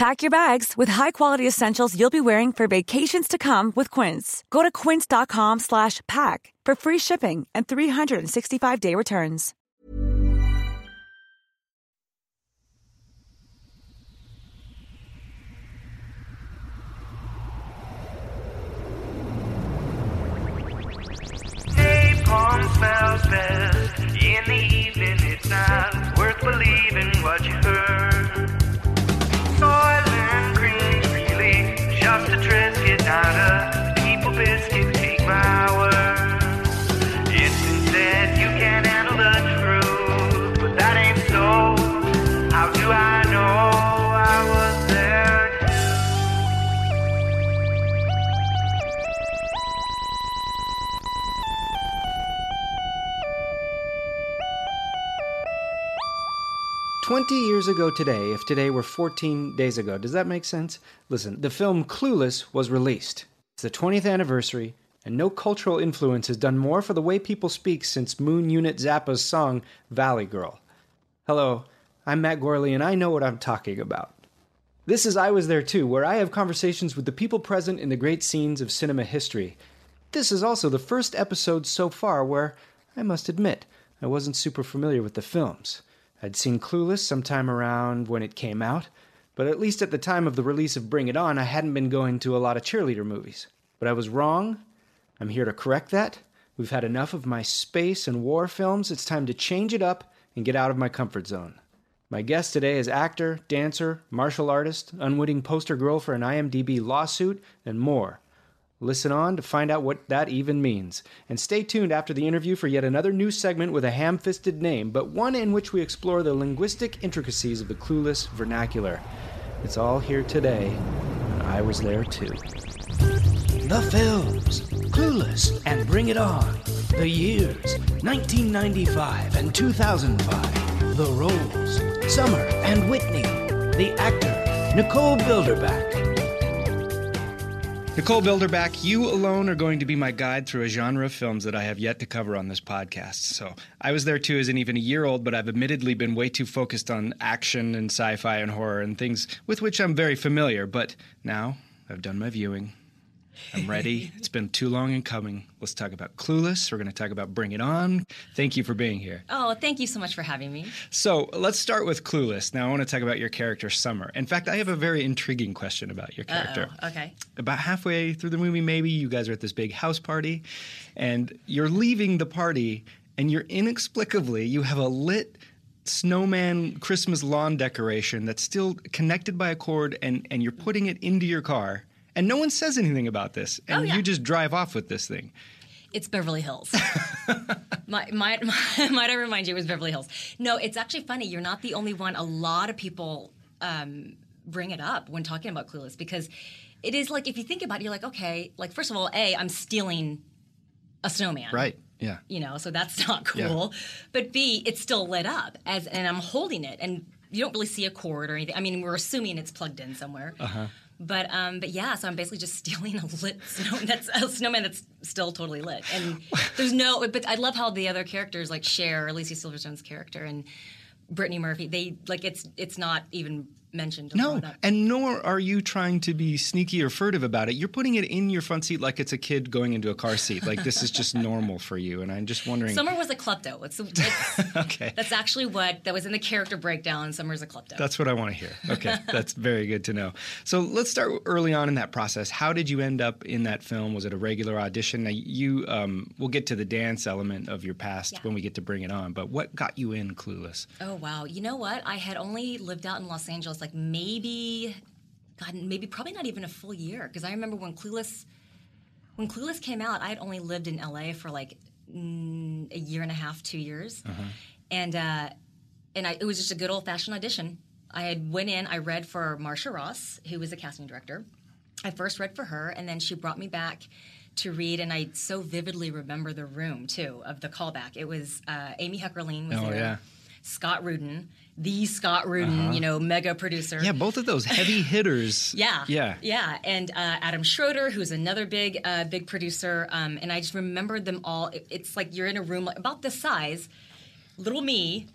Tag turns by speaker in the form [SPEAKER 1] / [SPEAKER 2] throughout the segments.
[SPEAKER 1] Pack your bags with high-quality essentials you'll be wearing for vacations to come with Quince. Go to quince.com slash pack for free shipping and 365-day returns.
[SPEAKER 2] In the evening. It's not worth believing what you heard.
[SPEAKER 3] 20 years ago today, if today were 14 days ago, does that make sense? Listen, the film Clueless was released. It's the 20th anniversary, and no cultural influence has done more for the way people speak since Moon Unit Zappa's song Valley Girl. Hello, I'm Matt Gourley, and I know what I'm talking about. This is I Was There Too, where I have conversations with the people present in the great scenes of cinema history. This is also the first episode so far where, I must admit, I wasn't super familiar with the films. I'd seen Clueless sometime around when it came out, but at least at the time of the release of Bring It On, I hadn't been going to a lot of cheerleader movies. But I was wrong. I'm here to correct that. We've had enough of my space and war films. It's time to change it up and get out of my comfort zone. My guest today is actor, dancer, martial artist, unwitting poster girl for an IMDb lawsuit, and more. Listen on to find out what that even means. And stay tuned after the interview for yet another new segment with a ham fisted name, but one in which we explore the linguistic intricacies of the clueless vernacular. It's all here today, and I was there too. The films Clueless and Bring It On. The years 1995 and 2005. The roles Summer and Whitney. The actor Nicole Bilderback. Nicole Bilderback, you alone are going to be my guide through a genre of films that I have yet to cover on this podcast. So I was there too, as an even a year old, but I've admittedly been way too focused on action and sci fi and horror and things with which I'm very familiar. But now I've done my viewing. I'm ready. it's been too long in coming. Let's talk about Clueless. We're going to talk about Bring It On. Thank you for being here.
[SPEAKER 4] Oh, thank you so much for having me.
[SPEAKER 3] So let's start with Clueless. Now I want to talk about your character, Summer. In fact, I have a very intriguing question about your character.
[SPEAKER 4] Uh-oh. Okay.
[SPEAKER 3] About halfway through the movie, maybe you guys are at this big house party, and you're leaving the party, and you're inexplicably you have a lit snowman Christmas lawn decoration that's still connected by a cord, and and you're putting it into your car, and no one says anything about this, and
[SPEAKER 4] Oh, yeah.
[SPEAKER 3] you just drive off with this thing.
[SPEAKER 4] It's Beverly Hills. might, might, might I remind you, it was Beverly Hills. No, it's actually funny. You're not the only one. A lot of people um, bring it up when talking about Clueless because it is like, if you think about it, you're like, okay, like, first of all, A, I'm stealing a snowman.
[SPEAKER 3] Right? Yeah.
[SPEAKER 4] You know, so that's not
[SPEAKER 3] Yeah.
[SPEAKER 4] cool. But B, it's still lit up as, and I'm holding it, and you don't really see a cord or anything. I mean, we're assuming it's plugged in somewhere.
[SPEAKER 3] Uh-huh.
[SPEAKER 4] But um, but yeah, so I'm basically just stealing a lit snow that's a snowman that's still totally lit, and there's no. But I love how the other characters like Cher, Alicia Silverstone's character, and Brittany Murphy, they like it's it's not even mentioned.
[SPEAKER 3] No, and nor are you trying to be sneaky or furtive about it. You're putting it in your front seat like it's a kid going into a car seat. Like this is just normal for you. And I'm just wondering.
[SPEAKER 4] Summer was a klepto. It's, it's
[SPEAKER 3] okay.
[SPEAKER 4] that's actually what that was in the character breakdown. Summer's a klepto.
[SPEAKER 3] That's what I want to hear. Okay, that's very good to know. So let's start early on in that process. How did you end up in that film? Was it a regular audition? Now you, um, we'll get to the dance element of your past
[SPEAKER 4] Yeah.
[SPEAKER 3] when we get to bring it on. But what got you in Clueless?
[SPEAKER 4] Oh wow! You know what? I had only lived out in Los Angeles like maybe, God, maybe probably not even a full year because I remember when Clueless, when Clueless came out, I had only lived in LA for like mm, a year and a half, two years, and uh, and I, it was just a good old fashioned audition. I had went in, I read for Marcia Ross, who was the casting director. I first read for her, and then she brought me back to read, and I so vividly remember the room too of the callback. It was uh, Amy Heckerling was
[SPEAKER 3] Oh,
[SPEAKER 4] there,
[SPEAKER 3] yeah.
[SPEAKER 4] Scott Rudin, the Scott Rudin, you know, mega producer.
[SPEAKER 3] Yeah, both of those heavy hitters.
[SPEAKER 4] Yeah,
[SPEAKER 3] Yeah.
[SPEAKER 4] yeah, and uh, Adam Schroeder, who's another big, uh, big producer, um, and I just remembered them all. It- it's like you're in a room about this size, little me,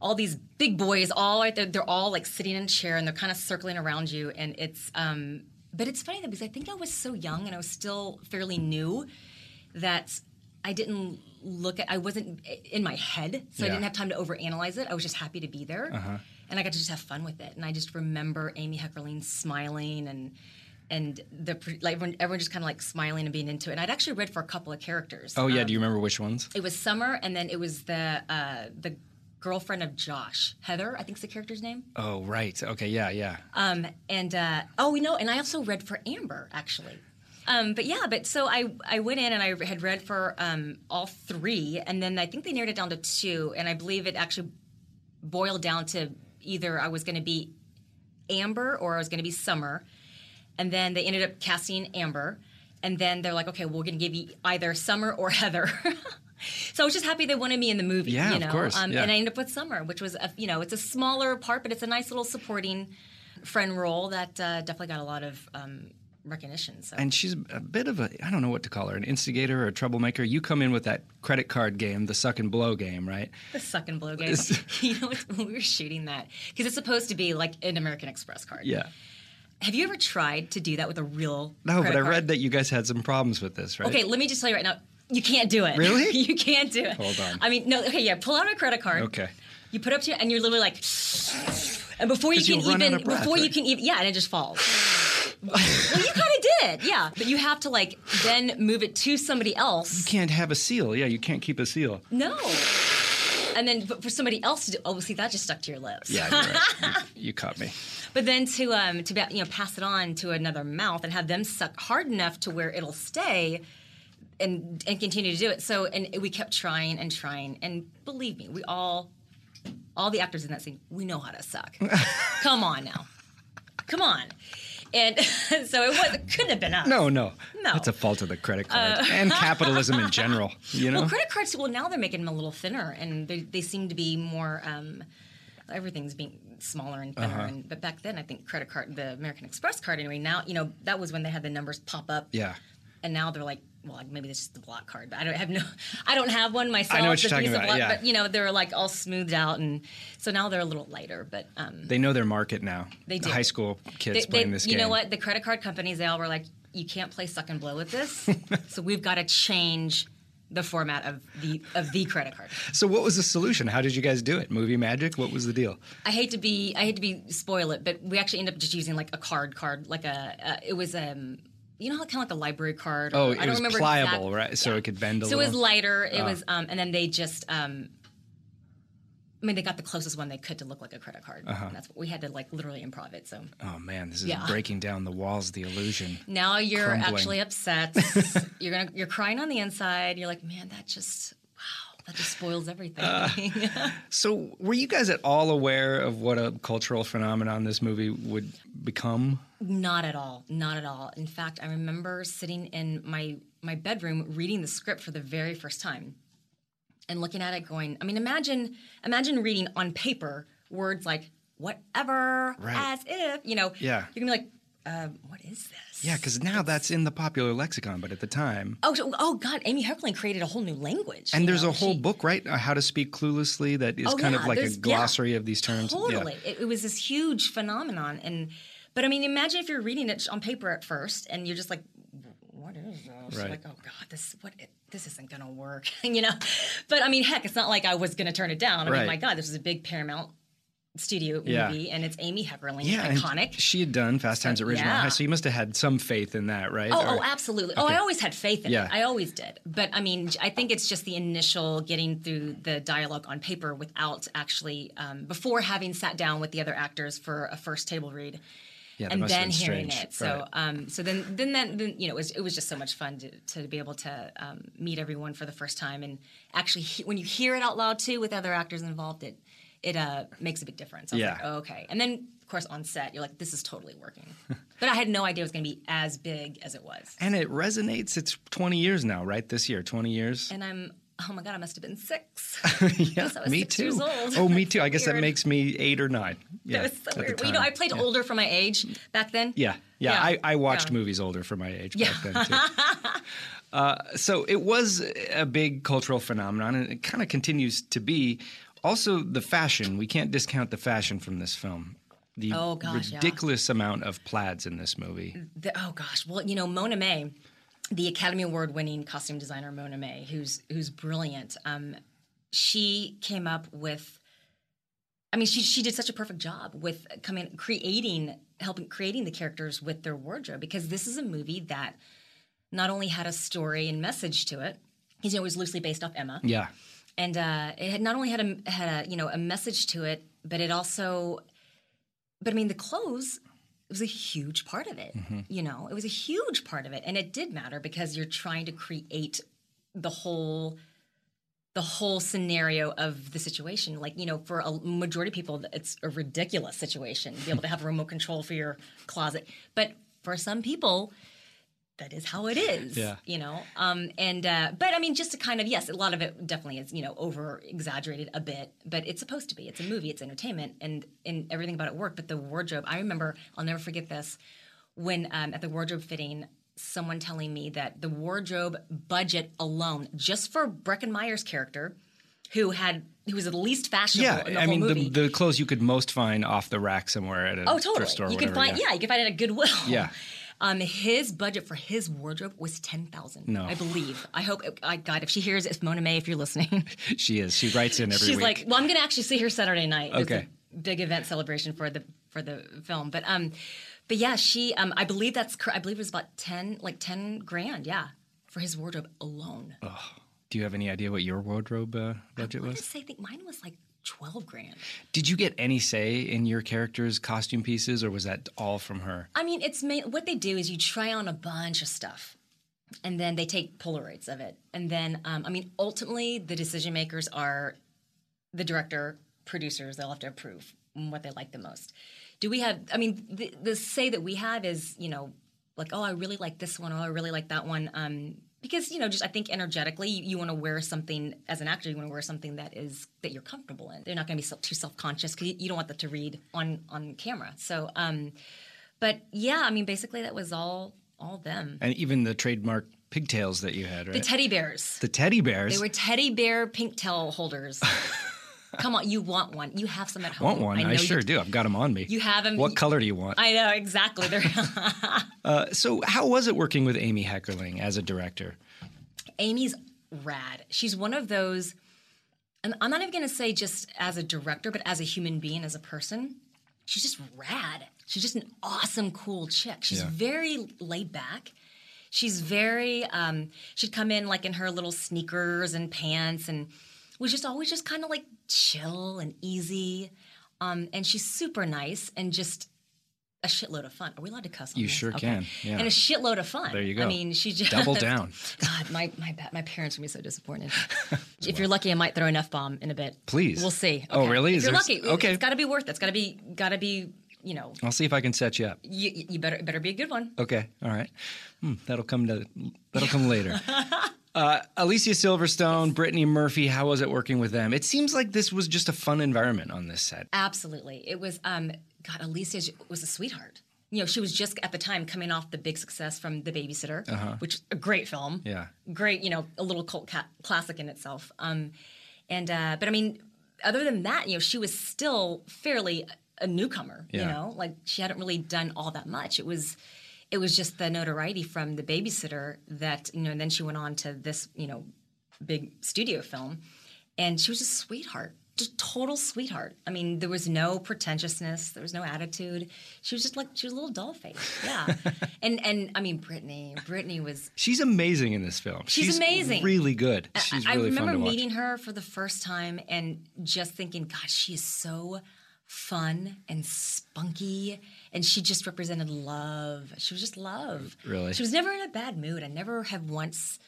[SPEAKER 4] all these big boys, all right there, they're all like sitting in a chair and they're kind of circling around you, and it's. Um, but it's funny though because I think I was so young and I was still fairly new that I didn't look at. I wasn't in my head, so I didn't have time to overanalyze it. I was just happy to be there, and I got to just have fun with it. And I just remember Amy Heckerling smiling and. And the like everyone, everyone just kind of like smiling and being into it. And I'd actually read for a couple of characters.
[SPEAKER 3] Oh yeah,
[SPEAKER 4] Um,
[SPEAKER 3] do you remember which ones?
[SPEAKER 4] it was Summer, and then it was the uh, the girlfriend of Josh, Heather, I think's the character's name.
[SPEAKER 3] Oh right. Okay. Yeah. Yeah.
[SPEAKER 4] Um, and uh, oh, we know, and I also read for Amber actually. Um, but yeah, but so I I went in and I had read for um, all three, and then I think they narrowed it down to two, and I believe it actually boiled down to either I was going to be Amber or I was going to be Summer, and then they ended up casting Amber, and then they're like, okay, we're going to give you either Summer or Heather. so I was just happy they wanted me in the movie.
[SPEAKER 3] Yeah,
[SPEAKER 4] you
[SPEAKER 3] of
[SPEAKER 4] know?
[SPEAKER 3] course,
[SPEAKER 4] Um,
[SPEAKER 3] yeah.
[SPEAKER 4] And I ended up with Summer, which was a, you know it's a smaller part, but it's a nice little supporting friend role that uh, definitely got a lot of um, recognition. So.
[SPEAKER 3] And she's a bit of a I don't know what to call her, an instigator or a troublemaker. You come in with that credit card game, the suck and blow game, right?
[SPEAKER 4] The suck and blow game. you know, when we were shooting that because it's supposed to be like an American Express card.
[SPEAKER 3] Yeah.
[SPEAKER 4] Have you ever tried to do that with a real?
[SPEAKER 3] No, but I
[SPEAKER 4] card?
[SPEAKER 3] read that you guys had some problems with this, right?
[SPEAKER 4] Okay, let me just tell you right now, you can't do it.
[SPEAKER 3] Really?
[SPEAKER 4] you can't do it.
[SPEAKER 3] Hold on.
[SPEAKER 4] I mean, no. Okay, yeah. Pull out a credit card.
[SPEAKER 3] Okay.
[SPEAKER 4] You put up to it, and you're literally like, and before you can
[SPEAKER 3] you'll run out
[SPEAKER 4] even,
[SPEAKER 3] breath,
[SPEAKER 4] before you can even, yeah, and it just falls. Well, you kind of did, yeah. But you have to like then move it to somebody else.
[SPEAKER 3] You can't have a seal. Yeah, you can't keep a seal.
[SPEAKER 4] No. And then but for somebody else to do, oh, see, that just stuck to your lips.
[SPEAKER 3] Yeah, right. you, you caught me.
[SPEAKER 4] But then to um to be, you know pass it on to another mouth and have them suck hard enough to where it'll stay and and continue to do it. So and we kept trying and trying and believe me, we all all the actors in that scene, we know how to suck. Come on now. Come on. And so it was it couldn't have been us.
[SPEAKER 3] No, no.
[SPEAKER 4] No. Uh,
[SPEAKER 3] That's a fault of the credit card and capitalism in general, you know?
[SPEAKER 4] Well, credit cards. Well, now they're making them a little thinner, and they, they seem to be more. Um, everything's being smaller and thinner.
[SPEAKER 3] Uh-huh.
[SPEAKER 4] And, but back then, I think credit card, the American Express card, anyway. Now, you know, that was when they had the numbers pop up.
[SPEAKER 3] yeah.
[SPEAKER 4] And now they're like, well, maybe this is the block card. But I don't have no, I don't have one myself.
[SPEAKER 3] I know what
[SPEAKER 4] the
[SPEAKER 3] you're talking about,
[SPEAKER 4] block,
[SPEAKER 3] yeah.
[SPEAKER 4] But you know, they're like all smoothed out, and so now they're a little lighter. But um,
[SPEAKER 3] They know their market now.
[SPEAKER 4] They
[SPEAKER 3] the
[SPEAKER 4] do.
[SPEAKER 3] high school kids
[SPEAKER 4] they-
[SPEAKER 3] playing
[SPEAKER 4] they-
[SPEAKER 3] this
[SPEAKER 4] you
[SPEAKER 3] game.
[SPEAKER 4] You know what? The credit card companies, they all were like, you can't play suck and blow with this. so we've got to change the format of the of the credit card.
[SPEAKER 3] So what was the solution? How did you guys do it? Movie magic? What was the deal?
[SPEAKER 4] I hate to be I hate to be spoil it, but we actually ended up just using like a card card, like a uh, it was um you know how kind of like a library card. or-
[SPEAKER 3] Oh,
[SPEAKER 4] I
[SPEAKER 3] it
[SPEAKER 4] don't
[SPEAKER 3] was
[SPEAKER 4] remember
[SPEAKER 3] pliable,
[SPEAKER 4] exact-
[SPEAKER 3] right? So it could bend a little.
[SPEAKER 4] So it was lighter. It was um and then they just um. I mean, they got the closest one they could to look like a credit card.
[SPEAKER 3] Uh-huh.
[SPEAKER 4] And that's what we had to like literally improv it. So
[SPEAKER 3] Oh man, this is
[SPEAKER 4] Yeah.
[SPEAKER 3] breaking down the walls, the illusion.
[SPEAKER 4] now you're
[SPEAKER 3] Crumbling.
[SPEAKER 4] actually upset. you're gonna you're crying on the inside. You're like, man, that just that just spoils everything.
[SPEAKER 3] Uh, So were you guys at all aware of what a cultural phenomenon this movie would become?
[SPEAKER 4] Not at all. Not at all. In fact, I remember sitting in my my bedroom reading the script for the very first time and looking at it going, I mean, imagine imagine reading on paper words like whatever,
[SPEAKER 3] Right.
[SPEAKER 4] as if, you know,
[SPEAKER 3] Yeah.
[SPEAKER 4] you're gonna be like, um, what is this?
[SPEAKER 3] Yeah, because now that's in the popular lexicon, but at the time.
[SPEAKER 4] Oh, so- oh God! Amy Heckerling created a whole new language.
[SPEAKER 3] And there's
[SPEAKER 4] know,
[SPEAKER 3] a whole
[SPEAKER 4] she-
[SPEAKER 3] book, right? Uh, How to speak cluelessly that is
[SPEAKER 4] Oh,
[SPEAKER 3] kind
[SPEAKER 4] yeah,
[SPEAKER 3] of like a
[SPEAKER 4] there's- yeah,
[SPEAKER 3] glossary of these terms. Yeah.
[SPEAKER 4] Totally, it, it was this huge phenomenon, and but I mean, imagine if you're reading it on paper at first, and you're just like, "What is this?"
[SPEAKER 3] Right.
[SPEAKER 4] Like, oh God, this what it, this isn't gonna work, you know. But I mean, heck, it's not like I was gonna turn it down. I
[SPEAKER 3] Right.
[SPEAKER 4] mean, my God, this was a big Paramount studio
[SPEAKER 3] Yeah.
[SPEAKER 4] movie, and it's Amy Heckerling,
[SPEAKER 3] Yeah,
[SPEAKER 4] iconic.
[SPEAKER 3] she had done Fast Times at Ridgemont
[SPEAKER 4] yeah.
[SPEAKER 3] High, so you must have had some faith in that, right?
[SPEAKER 4] Oh,
[SPEAKER 3] Or-
[SPEAKER 4] oh, absolutely. Oh, I always had faith in
[SPEAKER 3] Yeah.
[SPEAKER 4] it. I always did. But I mean, I think it's just the initial getting through the dialogue on paper without actually um, before having sat down with the other actors for a first table read.
[SPEAKER 3] Yeah,
[SPEAKER 4] and then hearing
[SPEAKER 3] strange.
[SPEAKER 4] it, so
[SPEAKER 3] Right.
[SPEAKER 4] um, so then then that then, you know it was, it was just so much fun to, to be able to um, meet everyone for the first time and actually he- when you hear it out loud too with other actors involved it it uh, makes a big difference. I
[SPEAKER 3] Yeah.
[SPEAKER 4] like, oh, okay, and then of course on set you're like this is totally working, but I had no idea it was going to be as big as it was.
[SPEAKER 3] And it resonates. It's 20 years now, right? This year, 20 years.
[SPEAKER 4] And I'm, oh my God, I must have been six.
[SPEAKER 3] yeah,
[SPEAKER 4] I was
[SPEAKER 3] me
[SPEAKER 4] six
[SPEAKER 3] too.
[SPEAKER 4] years old.
[SPEAKER 3] Oh, me too. I guess that makes me eight or nine. Yeah,
[SPEAKER 4] that was so weird. Well, you know. I played
[SPEAKER 3] Yeah.
[SPEAKER 4] older for my age back then.
[SPEAKER 3] Yeah, yeah.
[SPEAKER 4] Yeah,
[SPEAKER 3] I, I watched
[SPEAKER 4] yeah.
[SPEAKER 3] movies older for my age back then too. uh, so it was a big cultural phenomenon, and it kind of continues to be. Also, the fashion. We can't discount the fashion from this film. The
[SPEAKER 4] Oh, gosh, yeah.
[SPEAKER 3] ridiculous amount of plaids in this movie.
[SPEAKER 4] The- oh gosh, well, you know, Mona May, the Academy Award winning costume designer Mona May, who's who's brilliant. Um, she came up with. I mean, she she did such a perfect job with coming creating helping creating the characters with their wardrobe because this is a movie that not only had a story and message to it. because you know, it was loosely based off Emma.
[SPEAKER 3] Yeah,
[SPEAKER 4] and uh, it had not only had a had a you know a message to it, but it also, but I mean the clothes it was a huge part of it. You know, it was a huge part of it, and it did matter because you're trying to create the whole the whole scenario of the situation. Like you know, for a majority of people, it's a ridiculous situation to be able to have a remote control for your closet, but for some people. That is how it is,
[SPEAKER 3] Yeah.
[SPEAKER 4] you know. Um, and uh, but I mean, just to kind of yes, a lot of it definitely is you know over exaggerated a bit, but it's supposed to be. It's a movie, it's entertainment, and and everything about it worked. But the wardrobe, I remember, I'll never forget this when um, at the wardrobe fitting, someone telling me that the wardrobe budget alone, just for Breckin Meyer's character, who had who was the least fashionable
[SPEAKER 3] yeah.
[SPEAKER 4] in the
[SPEAKER 3] I
[SPEAKER 4] whole
[SPEAKER 3] mean,
[SPEAKER 4] movie.
[SPEAKER 3] the, the clothes you could most find off the rack somewhere at a
[SPEAKER 4] Oh, totally.
[SPEAKER 3] store.
[SPEAKER 4] you
[SPEAKER 3] whatever,
[SPEAKER 4] find yeah. you can find it at Goodwill.
[SPEAKER 3] Yeah.
[SPEAKER 4] Um, his budget for his wardrobe was ten thousand.
[SPEAKER 3] No.
[SPEAKER 4] I believe. I hope. I God, if she hears, if Mona May, if you're listening,
[SPEAKER 3] She is. She writes in every
[SPEAKER 4] she's
[SPEAKER 3] week.
[SPEAKER 4] like, well, I'm going to actually see her Saturday night.
[SPEAKER 3] Okay.
[SPEAKER 4] big event celebration for the for the film, but um, but yeah, she um, I believe that's I believe it was about ten like ten grand, yeah, for his wardrobe alone.
[SPEAKER 3] Do you have any idea what your wardrobe uh, budget
[SPEAKER 4] I
[SPEAKER 3] was?
[SPEAKER 4] to say, I think mine was like twelve grand.
[SPEAKER 3] Did you get any say in your character's costume pieces, or was that all from her?
[SPEAKER 4] I mean, it's ma- what they do is you try on a bunch of stuff, and then they take Polaroids of it, and then um, I mean, ultimately, the decision makers are the director, producers. They'll have to approve what they like the most. Do we have? I mean, the, the say that we have is you know, like oh, I really like this one, oh, I really like that one. Um, because you know, just I think energetically, you, you want to wear something as an actor. You want to wear something that is that you're comfortable in. They're not going to be so, too self conscious because you, you don't want that to read on on camera. So, um, but yeah, I mean, basically that was all all them.
[SPEAKER 3] And even the trademark pigtails that you had, right?
[SPEAKER 4] The teddy bears.
[SPEAKER 3] The teddy bears.
[SPEAKER 4] They were teddy bear pink tail holders. Come on, you want one? You have some at home.
[SPEAKER 3] want one? I,
[SPEAKER 4] know
[SPEAKER 3] sure do. I've got them on me.
[SPEAKER 4] You have them.
[SPEAKER 3] What color do you want?
[SPEAKER 4] I know exactly.
[SPEAKER 3] Uh, so, how was it working with Amy Heckerling as a director?
[SPEAKER 4] Amy's rad. She's one of those, and I'm not even going to say just as a director, but as a human being, as a person, she's just rad. She's just an awesome, cool chick. She's
[SPEAKER 3] Yeah.
[SPEAKER 4] very laid back. She's very, um, she'd come in like in her little sneakers and pants and was just always just kind of like chill and easy. Um, and she's super nice and just a shitload of fun. Are we allowed to cuss? On
[SPEAKER 3] You
[SPEAKER 4] this?
[SPEAKER 3] sure can, yeah.
[SPEAKER 4] And a shitload of fun.
[SPEAKER 3] There you go.
[SPEAKER 4] I mean, she just
[SPEAKER 3] Double down.
[SPEAKER 4] God, my my my parents would be so disappointed. if you're lucky, I might throw an f bomb in a bit.
[SPEAKER 3] Please.
[SPEAKER 4] we'll see.
[SPEAKER 3] Oh, really?
[SPEAKER 4] If
[SPEAKER 3] Is
[SPEAKER 4] you're lucky,
[SPEAKER 3] okay.
[SPEAKER 4] it's got to be worth. it. It's got to be got to be. You know,
[SPEAKER 3] I'll see if I can set you up.
[SPEAKER 4] you you better better be a good one.
[SPEAKER 3] Okay, all right. Hmm, that'll come to that'll come later. Uh, Alicia Silverstone, Brittany Murphy. How was it working with them? It seems like this was just a fun environment on this set.
[SPEAKER 4] Absolutely, it was. Um, God, Alicia was a sweetheart. you know, she was just at the time coming off the big success from The Babysitter,
[SPEAKER 3] Uh-huh.
[SPEAKER 4] which a great film.
[SPEAKER 3] Yeah.
[SPEAKER 4] Great, you know, a little cult ca- classic in itself. Um, and uh, but I mean, other than that, you know, she was still fairly a newcomer. You know, like she hadn't really done all that much. It was, it was just the notoriety from The Babysitter that you know. And then she went on to this, you know, big studio film, and she was a sweetheart. Just total sweetheart. I mean, there was no pretentiousness. There was no attitude. She was just like she was a little doll face. Yeah, and and I mean, Brittany. Brittany was
[SPEAKER 3] She's amazing in this film.
[SPEAKER 4] She's amazing.
[SPEAKER 3] Really good. She's
[SPEAKER 4] I
[SPEAKER 3] really
[SPEAKER 4] remember
[SPEAKER 3] to watch.
[SPEAKER 4] meeting her for the first time and just thinking, God, she is so fun and spunky, and she just represented love. She was just love.
[SPEAKER 3] Really?
[SPEAKER 4] she was never in a bad mood. I never have once.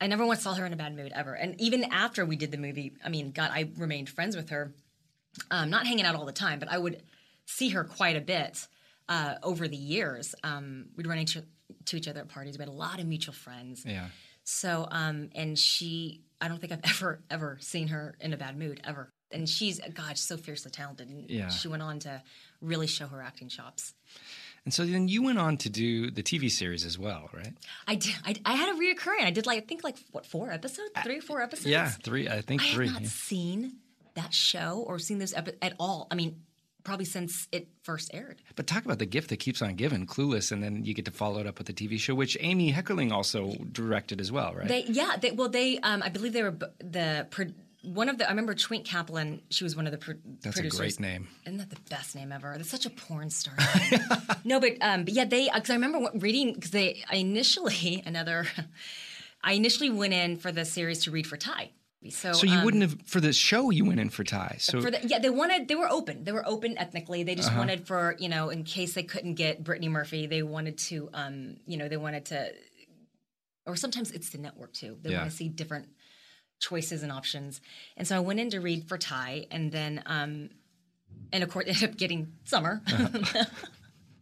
[SPEAKER 4] I never once saw her in a bad mood ever. And even after we did the movie, I mean, God, I remained friends with her. Um, not hanging out all the time, but I would see her quite a bit uh, over the years. Um, we'd run into to each other at parties. We had a lot of mutual friends.
[SPEAKER 3] Yeah.
[SPEAKER 4] So, um, and she, I don't think I've ever, ever seen her in a bad mood, ever. And she's, God, she's so fiercely talented. And
[SPEAKER 3] Yeah.
[SPEAKER 4] she went on to really show her acting chops.
[SPEAKER 3] And so then you went on to do the TV series as well, right?
[SPEAKER 4] I did, I, I had a reoccurring. I did like, I think like, what, four episodes? Three or four episodes?
[SPEAKER 3] Yeah, three. I think
[SPEAKER 4] I
[SPEAKER 3] three.
[SPEAKER 4] have not
[SPEAKER 3] yeah.
[SPEAKER 4] seen that show or seen those epi- at all. I mean, probably since it first aired.
[SPEAKER 3] But talk about the gift that keeps on giving, Clueless, and then you get to follow it up with the TV show, which Amy Heckerling also directed as well, right?
[SPEAKER 4] They, yeah, they, well, they, um, I believe they were b- the, one of the, I remember Twink Caplan, she was one of the pro-
[SPEAKER 3] That's a great name.
[SPEAKER 4] Isn't that the best name ever? That's such a porn star. no, but um, but yeah, they because I remember reading because they I initially another, I initially went in for the series to read for Tai. So,
[SPEAKER 3] So you
[SPEAKER 4] um,
[SPEAKER 3] wouldn't have for the show you went in for Tai. So
[SPEAKER 4] for the, yeah, they wanted they were open. They were open ethnically. They
[SPEAKER 3] Uh-huh.
[SPEAKER 4] just wanted for you know in case they couldn't get Brittany Murphy, they wanted to um you know they wanted to, or sometimes it's the network too. They
[SPEAKER 3] Yeah.
[SPEAKER 4] want to see different choices and options. And so I went in to read for Tai, and then um and of course ended up getting Summer.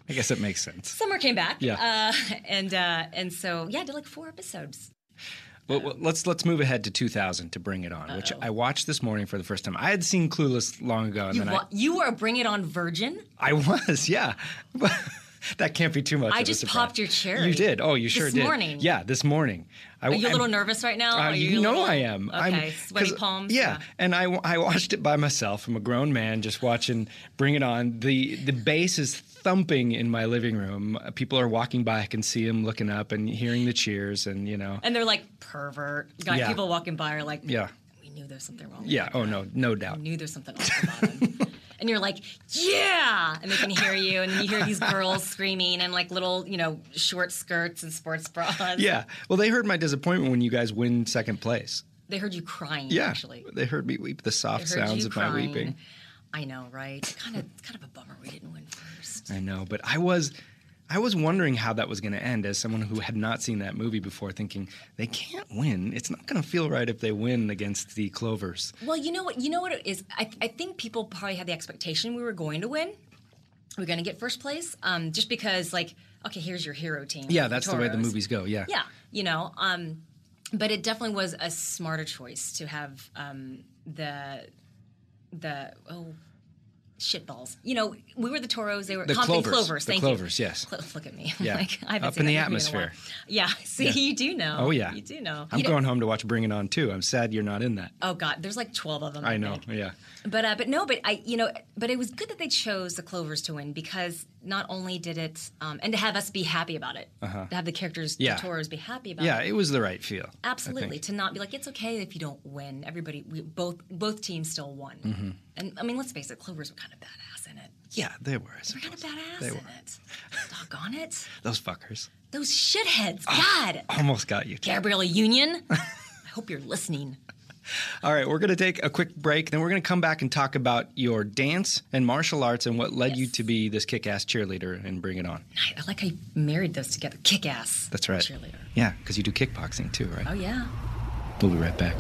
[SPEAKER 3] I guess it makes sense.
[SPEAKER 4] Summer came back.
[SPEAKER 3] Yeah.
[SPEAKER 4] Uh, and uh, and so yeah, I did like four episodes.
[SPEAKER 3] Well, well, let's let's move ahead to 2000 to bring it on, which I watched this morning for the first time. I had seen Clueless long ago, and
[SPEAKER 4] You,
[SPEAKER 3] then
[SPEAKER 4] wa- you were a Bring It On virgin.
[SPEAKER 3] I, I was, yeah. That can't be too much.
[SPEAKER 4] I just popped your cherry.
[SPEAKER 3] You did. Oh, you sure
[SPEAKER 4] This
[SPEAKER 3] did.
[SPEAKER 4] This morning.
[SPEAKER 3] Yeah, this morning. I,
[SPEAKER 4] Are you a
[SPEAKER 3] I'm-
[SPEAKER 4] little nervous right now?
[SPEAKER 3] Uh, you
[SPEAKER 4] a
[SPEAKER 3] know
[SPEAKER 4] little-
[SPEAKER 3] I am.
[SPEAKER 4] Okay,
[SPEAKER 3] I'm,
[SPEAKER 4] sweaty palms.
[SPEAKER 3] Yeah, and I, I watched it by myself. I'm a grown man just watching Bring It On. The the bass is thumping in my living room. People are walking by. I can see them looking up and hearing the cheers, and you know,
[SPEAKER 4] And they're like pervert. Got
[SPEAKER 3] Yeah.
[SPEAKER 4] people walking by are like,
[SPEAKER 3] yeah,
[SPEAKER 4] we knew there's something wrong.
[SPEAKER 3] yeah. Oh no, no doubt.
[SPEAKER 4] We knew there's something off about him. and you're like, yeah, and they can hear you, and you hear these girls screaming and like little, you know, short skirts and sports bras.
[SPEAKER 3] Yeah. Well, they heard my disappointment when you guys win second place.
[SPEAKER 4] They heard you crying.
[SPEAKER 3] Yeah.
[SPEAKER 4] actually.
[SPEAKER 3] They heard me weep. The soft sounds of my weeping.
[SPEAKER 4] I know, right? Kind of, kind of a bummer we didn't win first.
[SPEAKER 3] I know, but I was I was wondering how that was going to end as someone who had not seen that movie before thinking they can't win. It's not going to feel right if they win against the Clovers.
[SPEAKER 4] Well, you know what? You know what it is. I, I think people probably had the expectation we were going to win. We are going to get first place, um, just because, like, okay, here's your hero team.
[SPEAKER 3] Yeah, that's the way the movies go. Yeah.
[SPEAKER 4] Yeah, you know. Um, but it definitely was a smarter choice to have um, the the oh shitballs. You know, we were the Toros. They were
[SPEAKER 3] The Clovers.
[SPEAKER 4] Clovers.
[SPEAKER 3] The Clovers,
[SPEAKER 4] you.
[SPEAKER 3] yes.
[SPEAKER 4] Clo- look at me.
[SPEAKER 3] Yeah.
[SPEAKER 4] like, I haven't
[SPEAKER 3] Up in the
[SPEAKER 4] movie in
[SPEAKER 3] atmosphere.
[SPEAKER 4] Yeah. See, you do know.
[SPEAKER 3] Oh yeah.
[SPEAKER 4] You do know.
[SPEAKER 3] I'm
[SPEAKER 4] You know-
[SPEAKER 3] going home to watch Bring It On too. I'm sad you're not in that.
[SPEAKER 4] Oh God, there's like twelve of them.
[SPEAKER 3] I know.
[SPEAKER 4] think.
[SPEAKER 3] Yeah.
[SPEAKER 4] But uh, but no, but I you know, but it was good that they chose the Clovers to win because not only did it, um, and to have us be happy about it, to have the characters,
[SPEAKER 3] Uh-huh. Yeah.
[SPEAKER 4] the Toros, be happy about
[SPEAKER 3] Yeah,
[SPEAKER 4] it.
[SPEAKER 3] Yeah, it was the right feel.
[SPEAKER 4] Absolutely, to not be like it's okay if you don't win. Everybody, we both both teams still won,
[SPEAKER 3] Mm-hmm.
[SPEAKER 4] And I mean, let's face it, Clovers were kind of badass in it.
[SPEAKER 3] Yeah, they were. I
[SPEAKER 4] They're kind of badass
[SPEAKER 3] They
[SPEAKER 4] in
[SPEAKER 3] were.
[SPEAKER 4] it. Doggone it,
[SPEAKER 3] Those fuckers
[SPEAKER 4] those shitheads.
[SPEAKER 3] Ah.
[SPEAKER 4] God,
[SPEAKER 3] almost got you.
[SPEAKER 4] Gabrielle Union. I hope you're listening.
[SPEAKER 3] All right, we're going to take a quick break. Then we're going to come back and talk about your dance and martial arts and what led you to be this kick-ass cheerleader and bring it on.
[SPEAKER 4] I, I like how you married those together. Kick ass.
[SPEAKER 3] That's right.
[SPEAKER 4] Cheerleader.
[SPEAKER 3] Yeah, because you do kickboxing too, right?
[SPEAKER 4] Oh yeah.
[SPEAKER 3] We'll be right back.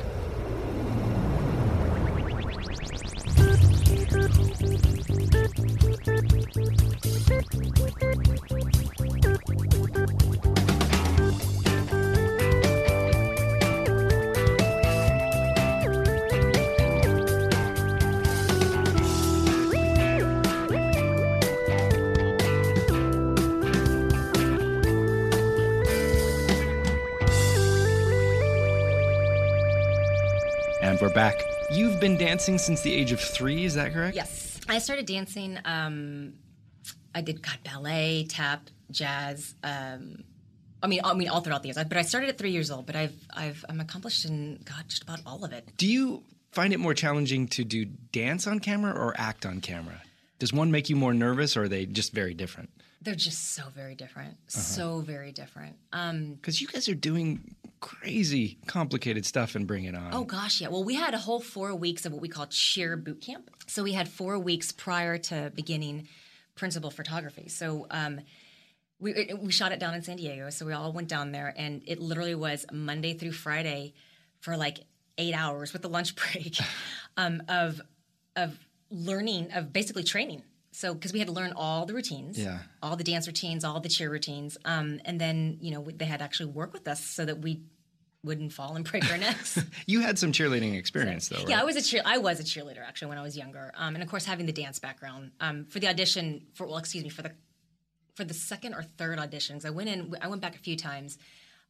[SPEAKER 3] We're back. You've been dancing since the age of three, is that correct?
[SPEAKER 4] Yes, I started dancing. Um, I did God ballet, tap, jazz. Um, I mean, I mean, all throughout the years. But I started at three years old. But I've, I've, I'm accomplished in God just about all of it.
[SPEAKER 3] Do you find it more challenging to do dance on camera or act on camera? Does one make you more nervous, or are they just very different?
[SPEAKER 4] They're just so very different. So very different. Um,
[SPEAKER 3] Because you guys are doing crazy, complicated stuff and Bring It On.
[SPEAKER 4] Oh gosh, yeah. Well, we had a whole four weeks of what we call cheer boot camp. So we had four weeks prior to beginning principal photography. So um, we it- we shot it down in San Diego. So we all went down there, and it literally was Monday through Friday for like eight hours with the lunch break um, of of learning of basically training. So because we had to learn all the routines,
[SPEAKER 3] Yeah.
[SPEAKER 4] all the dance routines, all the cheer routines, um, and then you know they had to actually work with us so that we wouldn't fall and break our necks.
[SPEAKER 3] You had some cheerleading experience, though, right?
[SPEAKER 4] Yeah, I was a cheer. I was a cheerleader actually when I was younger, um, and of course having the dance background um, for the audition for well, excuse me, for the for the second or third auditions. I went in. I went back a few times,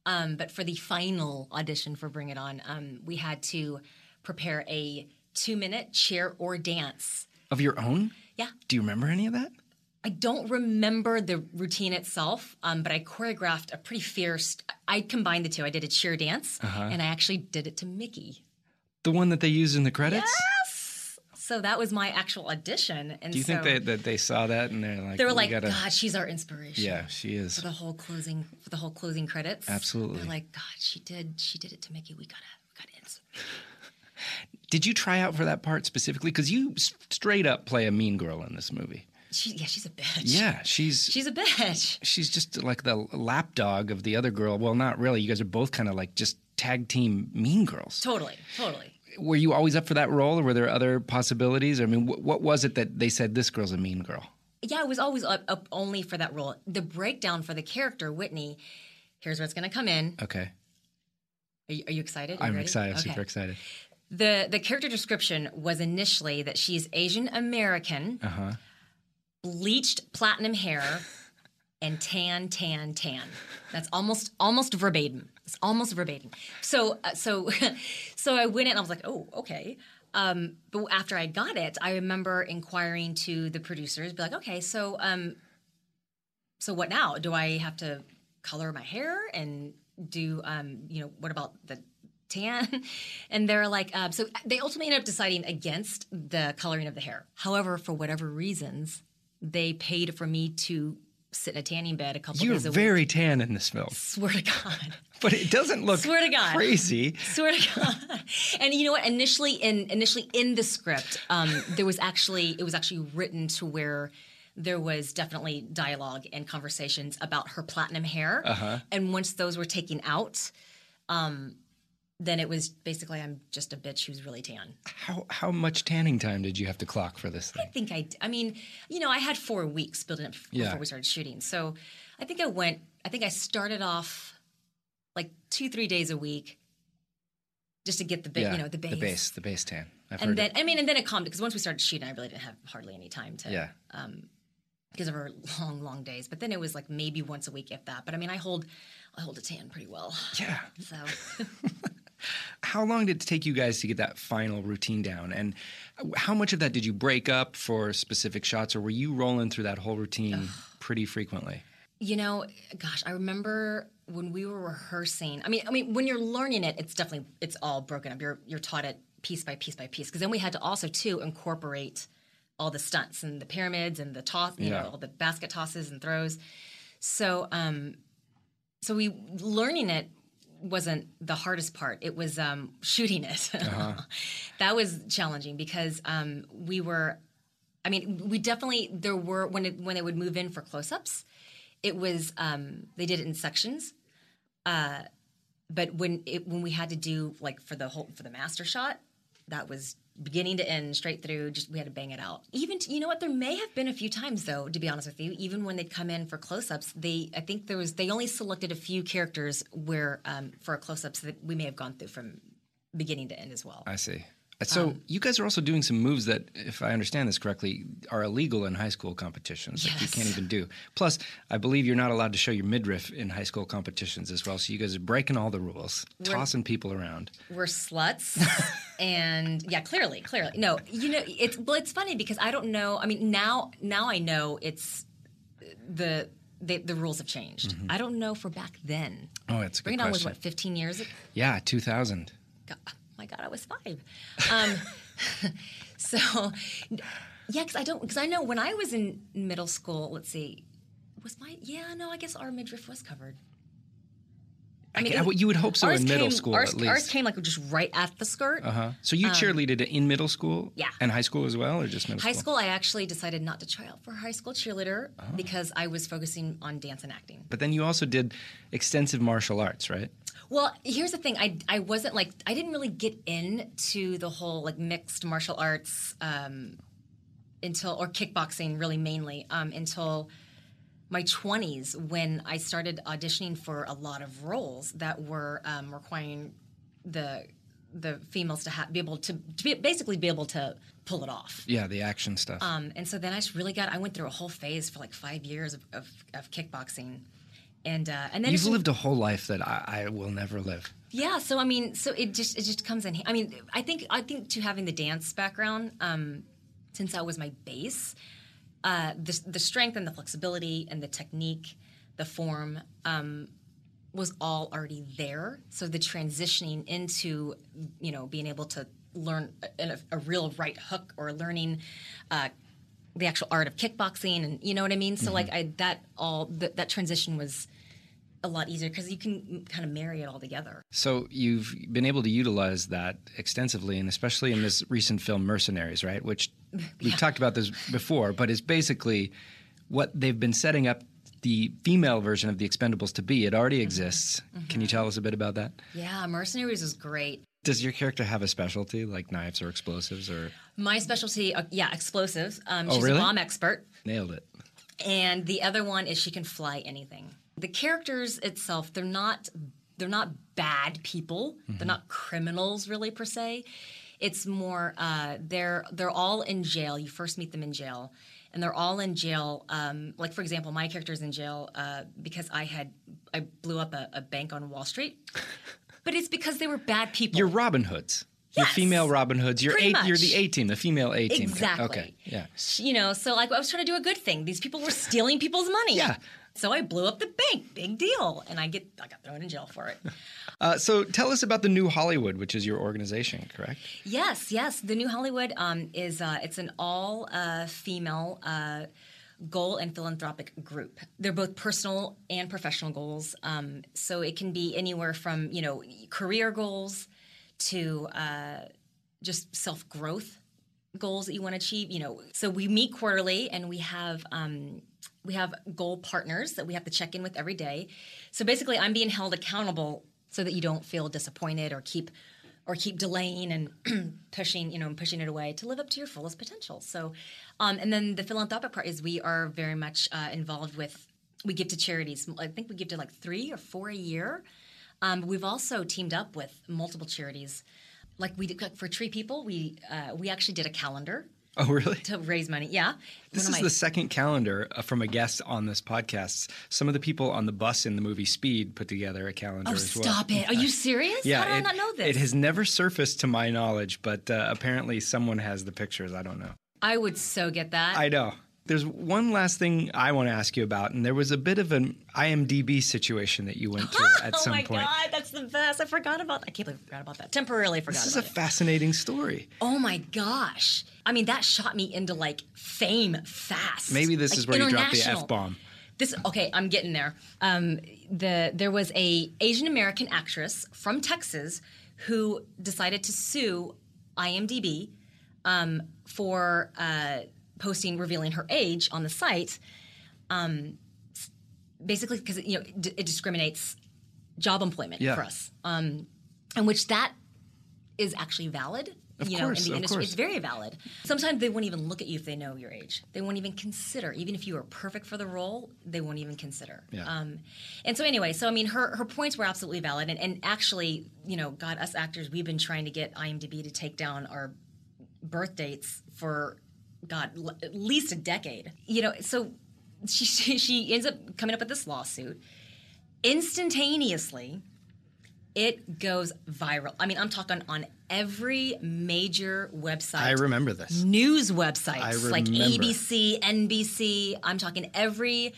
[SPEAKER 4] um, but for the final audition for Bring It On, um, we had to prepare a two minute cheer or dance.
[SPEAKER 3] Of your own?
[SPEAKER 4] Yeah,
[SPEAKER 3] Do you remember any of that?
[SPEAKER 4] I don't remember the routine itself, um, but I choreographed a pretty fierce. I combined the two. I did a cheer dance, and I actually did it to Mickey.
[SPEAKER 3] The one that they used in the credits?
[SPEAKER 4] Yes. So that was my actual audition. And
[SPEAKER 3] Do you think
[SPEAKER 4] so
[SPEAKER 3] that, they saw that and they're like,
[SPEAKER 4] they were
[SPEAKER 3] "We
[SPEAKER 4] like,
[SPEAKER 3] gotta,
[SPEAKER 4] God, she's our inspiration.
[SPEAKER 3] yeah, she is.
[SPEAKER 4] For the whole closing, for the whole closing credits.
[SPEAKER 3] Absolutely.
[SPEAKER 4] They're like, God, she did, she did it to Mickey. We gotta, we gotta.
[SPEAKER 3] Did you try out for that part specifically? Because you straight up play a mean girl in this movie.
[SPEAKER 4] She, yeah, she's a bitch.
[SPEAKER 3] Yeah, she's
[SPEAKER 4] She's a bitch.
[SPEAKER 3] she's just like the lapdog of the other girl. Well, not really. You guys are both kind of like just tag team mean girls.
[SPEAKER 4] Totally, totally.
[SPEAKER 3] Were you always up for that role, or were there other possibilities? I mean, wh- what was it that they said this girl's a mean girl?
[SPEAKER 4] Yeah, I was always up, up only for that role. The breakdown for the character, Whitney, here's what's gonna come in.
[SPEAKER 3] Okay,
[SPEAKER 4] Are you, are you excited? Are you
[SPEAKER 3] I'm
[SPEAKER 4] ready?
[SPEAKER 3] excited.
[SPEAKER 4] Okay.
[SPEAKER 3] Super excited.
[SPEAKER 4] The the character description was initially that she's Asian American,
[SPEAKER 3] Uh-huh.
[SPEAKER 4] bleached platinum hair, and tan, tan, tan. That's almost almost verbatim. It's almost verbatim. So uh, so so I went in and I was like, oh, okay. Um, but after I got it, I remember inquiring to the producers, be like, okay, so um, so what now? Do I have to color my hair and do um, you know what about the tan? And they're like, um, so they ultimately ended up deciding against the coloring of the hair. However, for whatever reasons, they paid for me to sit in a tanning bed a couple
[SPEAKER 3] You're
[SPEAKER 4] days a week.
[SPEAKER 3] You're very tan in this film,
[SPEAKER 4] Swear to God.
[SPEAKER 3] but it doesn't look
[SPEAKER 4] Swear to God.
[SPEAKER 3] crazy.
[SPEAKER 4] Swear to God. And you know what? Initially, in initially in the script, um, there was actually it was actually written to where there was definitely dialogue and conversations about her platinum hair.
[SPEAKER 3] Uh-huh.
[SPEAKER 4] And once those were taken out, um, then it was basically I'm just a bitch who's really tan.
[SPEAKER 3] How how much tanning time did you have to clock for this thing?
[SPEAKER 4] I think I, I mean, you know, I had four weeks building up before
[SPEAKER 3] Yeah.
[SPEAKER 4] we started shooting. So I think I went, I think I started off like two, three days a week just to get the, ba- you know, the base.
[SPEAKER 3] the base, the base tan. I've
[SPEAKER 4] And then,
[SPEAKER 3] it.
[SPEAKER 4] I mean, and then it calmed because once we started shooting, I really didn't have hardly any time to,
[SPEAKER 3] Yeah.
[SPEAKER 4] um because of our long, long days. But then it was like maybe once a week, if that. But I mean, I hold, I hold a tan pretty well.
[SPEAKER 3] Yeah.
[SPEAKER 4] So
[SPEAKER 3] How long did it take you guys to get that final routine down? And how much of that did you break up for specific shots, or were you rolling through that whole routine pretty frequently?
[SPEAKER 4] You know, gosh, I remember when we were rehearsing. I mean, I mean, when you're learning it, it's definitely it's all broken up. You're you're taught it piece by piece by piece. Because then we had to also too incorporate all the stunts and the pyramids and the toss, you
[SPEAKER 3] Yeah.
[SPEAKER 4] know, all the basket tosses and throws. So, um, so we learning it wasn't the hardest part. It was um, shooting it. that was challenging because um, we were. I mean, we definitely there were when it, when they would move in for close-ups, it was um, they did it in sections. Uh, but when it when we had to do like for the whole for the master shot, that was beginning to end straight through. Just we had to bang it out. Even you know what, there may have been a few times though, to be honest with you, even when they'd come in for close-ups, they I think there was they only selected a few characters where um, for a close-ups that we may have gone through from beginning to end as well.
[SPEAKER 3] I see. So
[SPEAKER 4] Um,
[SPEAKER 3] you guys are also doing some moves that, if I understand this correctly, are illegal in high school competitions that you can't even do. Plus, I believe you're not allowed to show your midriff in high school competitions as well. So you guys are breaking all the rules, tossing people around.
[SPEAKER 4] we're sluts and yeah clearly clearly no you know it's well it's funny because i don't know i mean now now i know it's the the, the rules have changed i don't know for back then
[SPEAKER 3] Oh, that's a good
[SPEAKER 4] bring it on was what 15 years ago
[SPEAKER 3] Yeah, 2000.
[SPEAKER 4] God, oh my god i was five um, so yeah because i don't because i know when i was in middle school let's see was my yeah no i guess our midriff was covered
[SPEAKER 3] I
[SPEAKER 4] mean, it-
[SPEAKER 3] you would hope so in middle
[SPEAKER 4] came-
[SPEAKER 3] school
[SPEAKER 4] ours,
[SPEAKER 3] at least.
[SPEAKER 4] ours came like just right at the skirt
[SPEAKER 3] uh-huh. So you cheerleaded in middle school?
[SPEAKER 4] yeah.
[SPEAKER 3] And high school as well, or just middle school?
[SPEAKER 4] High
[SPEAKER 3] school?
[SPEAKER 4] school, I actually decided not to try out for high school cheerleader
[SPEAKER 3] Oh.
[SPEAKER 4] because I was focusing on dance and acting.
[SPEAKER 3] But then you also did extensive martial arts, right?
[SPEAKER 4] Well, here's the thing: I I wasn't like I didn't really get into the whole like mixed martial arts um, until or kickboxing really mainly um, until my 20s when I started auditioning for a lot of roles that were um, requiring the the females to ha- be able to, to be, basically be able to pull it off.
[SPEAKER 3] Yeah, the action stuff.
[SPEAKER 4] Um, and so then I just really got. I went through a whole phase for like five years of, of, of kickboxing, and uh, and then
[SPEAKER 3] You've lived a whole life that I, I will never live.
[SPEAKER 4] yeah. So I mean, so it just it just comes in. I mean, I think I think to having the dance background, um, since that was my base, uh, the the strength and the flexibility and the technique, the form. Um, was all already there. So the transitioning into, you know, being able to learn a, a real right hook or learning uh, the actual art of kickboxing, and you know what I mean. So like I that all th- that transition was a lot easier because you can kind of marry it all together.
[SPEAKER 3] So you've been able to utilize that extensively, and especially in this recent film Mercenaries, right? Which we've talked about this before, but is basically what they've been setting up the female version of the Expendables to be. It already exists. Can you tell us a bit about that?
[SPEAKER 4] Yeah, Mercenaries is great.
[SPEAKER 3] Does your character have a specialty, like knives or explosives, or
[SPEAKER 4] My specialty, uh, yeah, explosives. Um,
[SPEAKER 3] Oh,
[SPEAKER 4] she's
[SPEAKER 3] really?
[SPEAKER 4] a bomb expert.
[SPEAKER 3] nailed it?
[SPEAKER 4] and the other one is she can fly anything. The characters itself, they're not they're not bad people. They're not criminals really per se. It's more uh, they're they're all in jail. You first meet them in jail, and they're all in jail. Um, like for example, my character's in jail uh, because I had I blew up a, a bank on Wall Street, but it's because they were bad people.
[SPEAKER 3] You're Robin Hoods.
[SPEAKER 4] Yes.
[SPEAKER 3] female Robin Hoods. You're eight. You're the A team, the female A team.
[SPEAKER 4] Exactly.
[SPEAKER 3] Okay. Yeah.
[SPEAKER 4] You know, so like I was trying to do a good thing. These people were stealing people's money.
[SPEAKER 3] Yeah.
[SPEAKER 4] So I blew up the bank. Big deal. And I get I got thrown in jail for it.
[SPEAKER 3] Uh, so tell us about the New Hollywood, which is your organization, correct?
[SPEAKER 4] yes, yes. The New Hollywood um, is uh, it's an all uh, female uh, goal and philanthropic group. They're both personal and professional goals. Um, so it can be anywhere from you know career goals to uh, just self growth goals that you want to achieve. You know, so we meet quarterly and we have. Um, we have goal partners that we have to check in with every day. So basically, I'm being held accountable so that you don't feel disappointed or keep or keep delaying and pushing, you know, and pushing it away to live up to your fullest potential. So, um, and then the philanthropic part is we are very much uh, involved with. We give to charities. I think we give to like three or four a year. Um, we've also teamed up with multiple charities. Like we did like for Tree People, we uh, we actually did a calendar
[SPEAKER 3] Oh, really?
[SPEAKER 4] to raise money. Yeah,
[SPEAKER 3] This
[SPEAKER 4] One
[SPEAKER 3] is
[SPEAKER 4] my-
[SPEAKER 3] the second calendar uh, from a guest on this podcast. Some of the people on the bus in the movie Speed put together a calendar
[SPEAKER 4] Oh,
[SPEAKER 3] as well.
[SPEAKER 4] stop it! Are you serious?
[SPEAKER 3] Yeah,
[SPEAKER 4] How did I
[SPEAKER 3] it,
[SPEAKER 4] not know this?
[SPEAKER 3] it has never surfaced to my knowledge, but uh, apparently someone has the pictures. I don't know.
[SPEAKER 4] I would so get that.
[SPEAKER 3] I know. There's one last thing I want to ask you about, and there was a bit of an IMDb situation that you went through at
[SPEAKER 4] oh
[SPEAKER 3] some
[SPEAKER 4] my
[SPEAKER 3] point.
[SPEAKER 4] god, that's the best! I forgot about. that. I can't believe I forgot about that. Temporarily forgot
[SPEAKER 3] This is a
[SPEAKER 4] it.
[SPEAKER 3] fascinating story.
[SPEAKER 4] oh my gosh! I mean, that shot me into like fame fast.
[SPEAKER 3] Maybe this
[SPEAKER 4] Like,
[SPEAKER 3] is where you drop the f bomb.
[SPEAKER 4] This okay, I'm getting there. Um, the there was a Asian American actress from Texas who decided to sue IMDb um, for uh, posting revealing her age on the site. Um, basically, because you know it, it discriminates job employment
[SPEAKER 3] Yeah.
[SPEAKER 4] for us, um, in which that is actually valid you know,
[SPEAKER 5] course,
[SPEAKER 4] in the industry.
[SPEAKER 5] course.
[SPEAKER 4] It's very valid. Sometimes they won't even look at you if they know your age. They won't even consider, even if you are perfect for the role, they won't even consider.
[SPEAKER 5] Yeah.
[SPEAKER 4] Um, and so anyway, so I mean, her her points were absolutely valid, and, and actually, you know, God, us actors, we've been trying to get IMDb to take down our birth dates for God, l- at least a decade. You know, so she she, she ends up coming up with this lawsuit instantaneously. It goes viral. I mean, I'm talking on every major website.
[SPEAKER 5] I remember this.
[SPEAKER 4] News websites
[SPEAKER 5] I
[SPEAKER 4] like. ABC, NBC. I'm talking every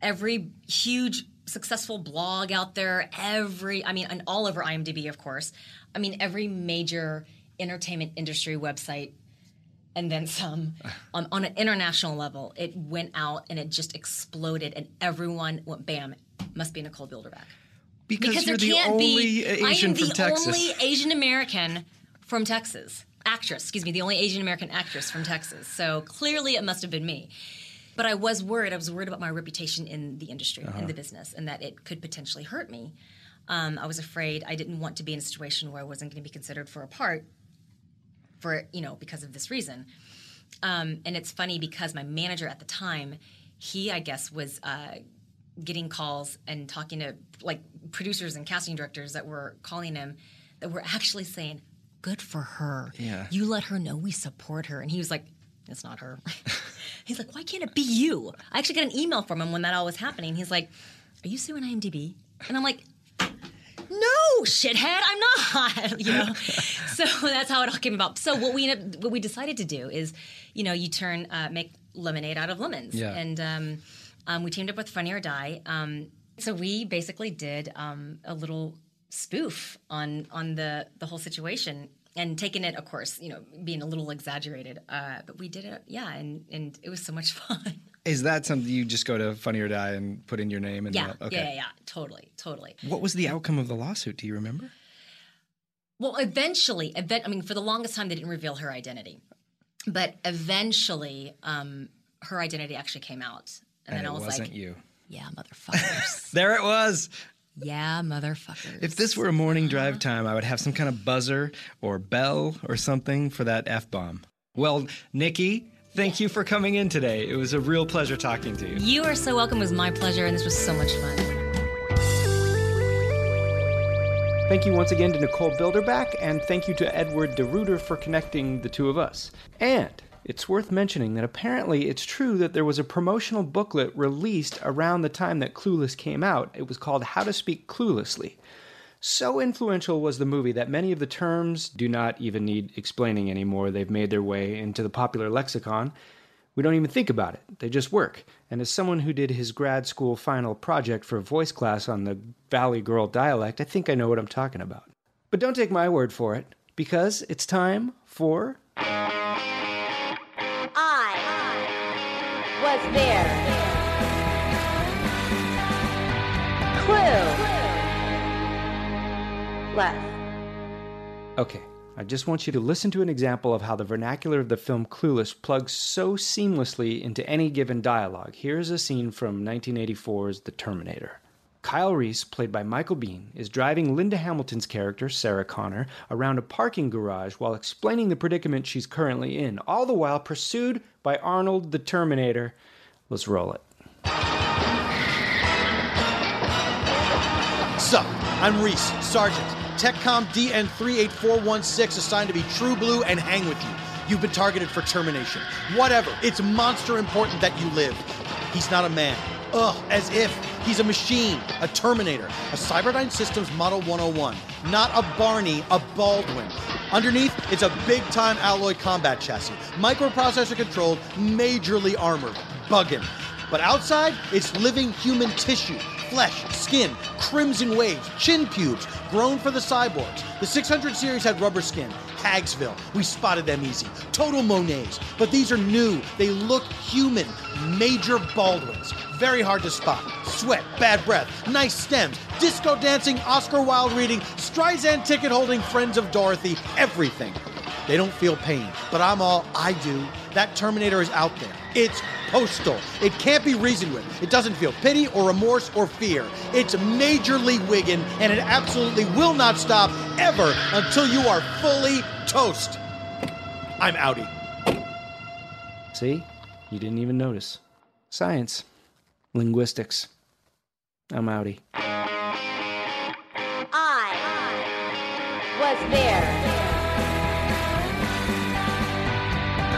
[SPEAKER 4] every huge successful blog out there. Every, I mean, and all over IMDb, of course. I mean, every major entertainment industry website and then some on, on an international level. It went out and it just exploded, and everyone went bam. Must be Nicole Bilderback
[SPEAKER 5] Because, you're
[SPEAKER 4] there
[SPEAKER 5] the
[SPEAKER 4] can't
[SPEAKER 5] only
[SPEAKER 4] be.
[SPEAKER 5] Asian
[SPEAKER 4] I am
[SPEAKER 5] from
[SPEAKER 4] the
[SPEAKER 5] Texas.
[SPEAKER 4] only Asian American from Texas. Actress, excuse me, the only Asian American actress from Texas. So clearly, it must have been me. But I was worried. I was worried about my reputation in the industry, in
[SPEAKER 5] Uh-huh.
[SPEAKER 4] the business, and that it could potentially hurt me. Um, I was afraid. I didn't want to be in a situation where I wasn't going to be considered for a part, for you know, because of this reason. Um, and it's funny because my manager at the time, he I guess was uh, getting calls and talking to like producers and casting directors that were calling him that were actually saying, "Good for her.
[SPEAKER 5] Yeah.
[SPEAKER 4] You let her know we support her." And he was like, "It's not her." He's like, "Why can't it be you?" I actually got an email from him when that all was happening. He's like, "Are you suing IMDb?" And I'm like. No, shithead, I'm not. You know, so that's how it all came about. So what we what we decided to do is, you know, you turn uh, make lemonade out of lemons,
[SPEAKER 5] Yeah.
[SPEAKER 4] and um, um, we teamed up with Funny or Die. Um, so we basically did um, a little spoof on on the the whole situation and taking it, of course, you know, being a little exaggerated. Uh, but we did it, yeah, and and it was so much fun.
[SPEAKER 5] Is that something you just go to Funny or Die and put in your name? And
[SPEAKER 4] yeah,
[SPEAKER 5] okay.
[SPEAKER 4] yeah, yeah, yeah, totally, totally.
[SPEAKER 5] What was the outcome of the lawsuit? Do you remember?
[SPEAKER 4] Well, eventually, event, I mean, for the longest time, they didn't reveal her identity, but eventually, um, her identity actually came out, and,
[SPEAKER 5] And
[SPEAKER 4] then
[SPEAKER 5] it
[SPEAKER 4] I was
[SPEAKER 5] wasn't
[SPEAKER 4] like,
[SPEAKER 5] you.
[SPEAKER 4] "Yeah, motherfuckers!
[SPEAKER 5] There it was.
[SPEAKER 4] yeah, motherfuckers!"
[SPEAKER 5] If this were a morning drive time, I would have some kind of buzzer or bell or something for that F bomb. Well, Nikki, thank you for coming in today. It was a real pleasure talking to you.
[SPEAKER 4] you are so welcome. It was my pleasure, and this was so much fun.
[SPEAKER 3] Thank you once again to Nicole Bilderback, and thank you to Edward DeRuiter for connecting the two of us. And it's worth mentioning that apparently it's true that there was a promotional booklet released around the time that Clueless came out. It was called How to Speak Cluelessly. So influential was the movie that many of the terms do not even need explaining anymore. They've made their way into the popular lexicon. We don't even think about it, they just work. And as someone who did his grad school final project for a voice class on the Valley Girl dialect, I think I know what I'm talking about. But don't take my word for it, because it's time for.
[SPEAKER 6] I was there. Left.
[SPEAKER 3] Okay, I just want you to listen to an example of how the vernacular of the film Clueless plugs so seamlessly into any given dialogue. Here's a scene from 1984's The Terminator. Kyle Reese, played by Michael Biehn, is driving Linda Hamilton's character, Sarah Connor, around a parking garage while explaining the predicament she's currently in, all the while pursued by Arnold the Terminator. Let's roll it.
[SPEAKER 7] Sup, I'm Reese, Sergeant, TechCom DN38416, assigned to be True Blue and hang with you. You've been targeted for termination. Whatever, it's monster important that you live. He's not a man. Ugh, as if. He's a machine, a Terminator, a Cyberdyne Systems Model 101. Not a Barney, a Baldwin. Underneath, it's a big time alloy combat chassis, microprocessor controlled, majorly armored. Buggin'. But outside, it's living human tissue, flesh, skin, crimson waves, chin pubes, grown for the cyborgs. The 600 series had rubber skin. Hagsville, we spotted them easy. Total Monets, but these are new. They look human. Major Baldwins. Very hard to spot. Sweat, bad breath, nice stems, disco dancing, Oscar Wilde reading, Streisand ticket holding, friends of Dorothy, everything. They don't feel pain, but I'm all I do. That Terminator is out there. It's postal. It can't be reasoned with. It doesn't feel pity or remorse or fear. It's majorly wiggin', and it absolutely will not stop ever until you are fully toast. I'm outie.
[SPEAKER 3] See? You didn't even notice. Science. Linguistics. I'm outie.
[SPEAKER 6] I was there.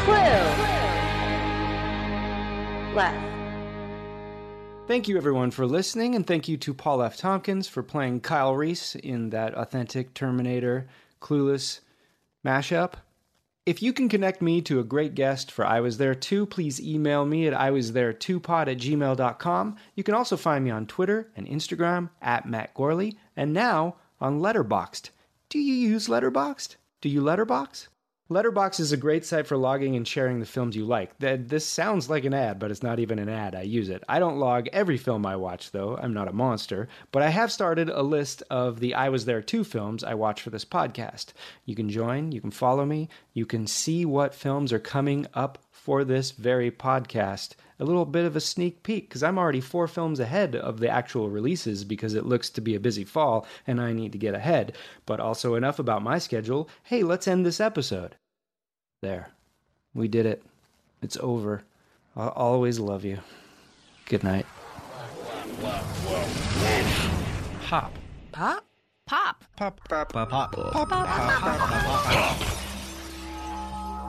[SPEAKER 6] Clue. Left.
[SPEAKER 3] Thank you, everyone, for listening, and thank you to Paul F. Tompkins for playing Kyle Reese in that authentic Terminator Clueless mashup. If you can connect me to a great guest for I Was There Too, please email me at iwasthere2pod at gmail.com. You can also find me on Twitter and Instagram at Matt Gourley, and now on Letterboxd. Do you use Letterboxd? Do you letterbox? Letterboxd is a great site for logging and sharing the films you like. Th- This sounds like an ad, but it's not even an ad. I use it. I don't log every film I watch, though. I'm not a monster. But I have started a list of the I Was There Too films I watch for this podcast. You can join, you can follow me, you can see what films are coming up for this very podcast. A little bit of a sneak peek, because I'm already four films ahead of the actual releases because it looks to be a busy fall and I need to get ahead. But also enough about my schedule. Hey, let's end this episode. There. We did it. It's over. I'll always love you. Good night.
[SPEAKER 5] Pop.
[SPEAKER 1] Pop? Pop.
[SPEAKER 5] Pop. Pop. Pop. Pop. Pop. Pop.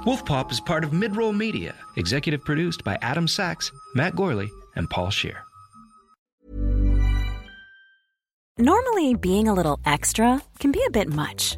[SPEAKER 5] Wolfpop is part of Midroll Media, executive produced by Adam Sachs, Matt Gourley, and Paul Scheer.
[SPEAKER 1] Normally, being a little extra can be a bit much,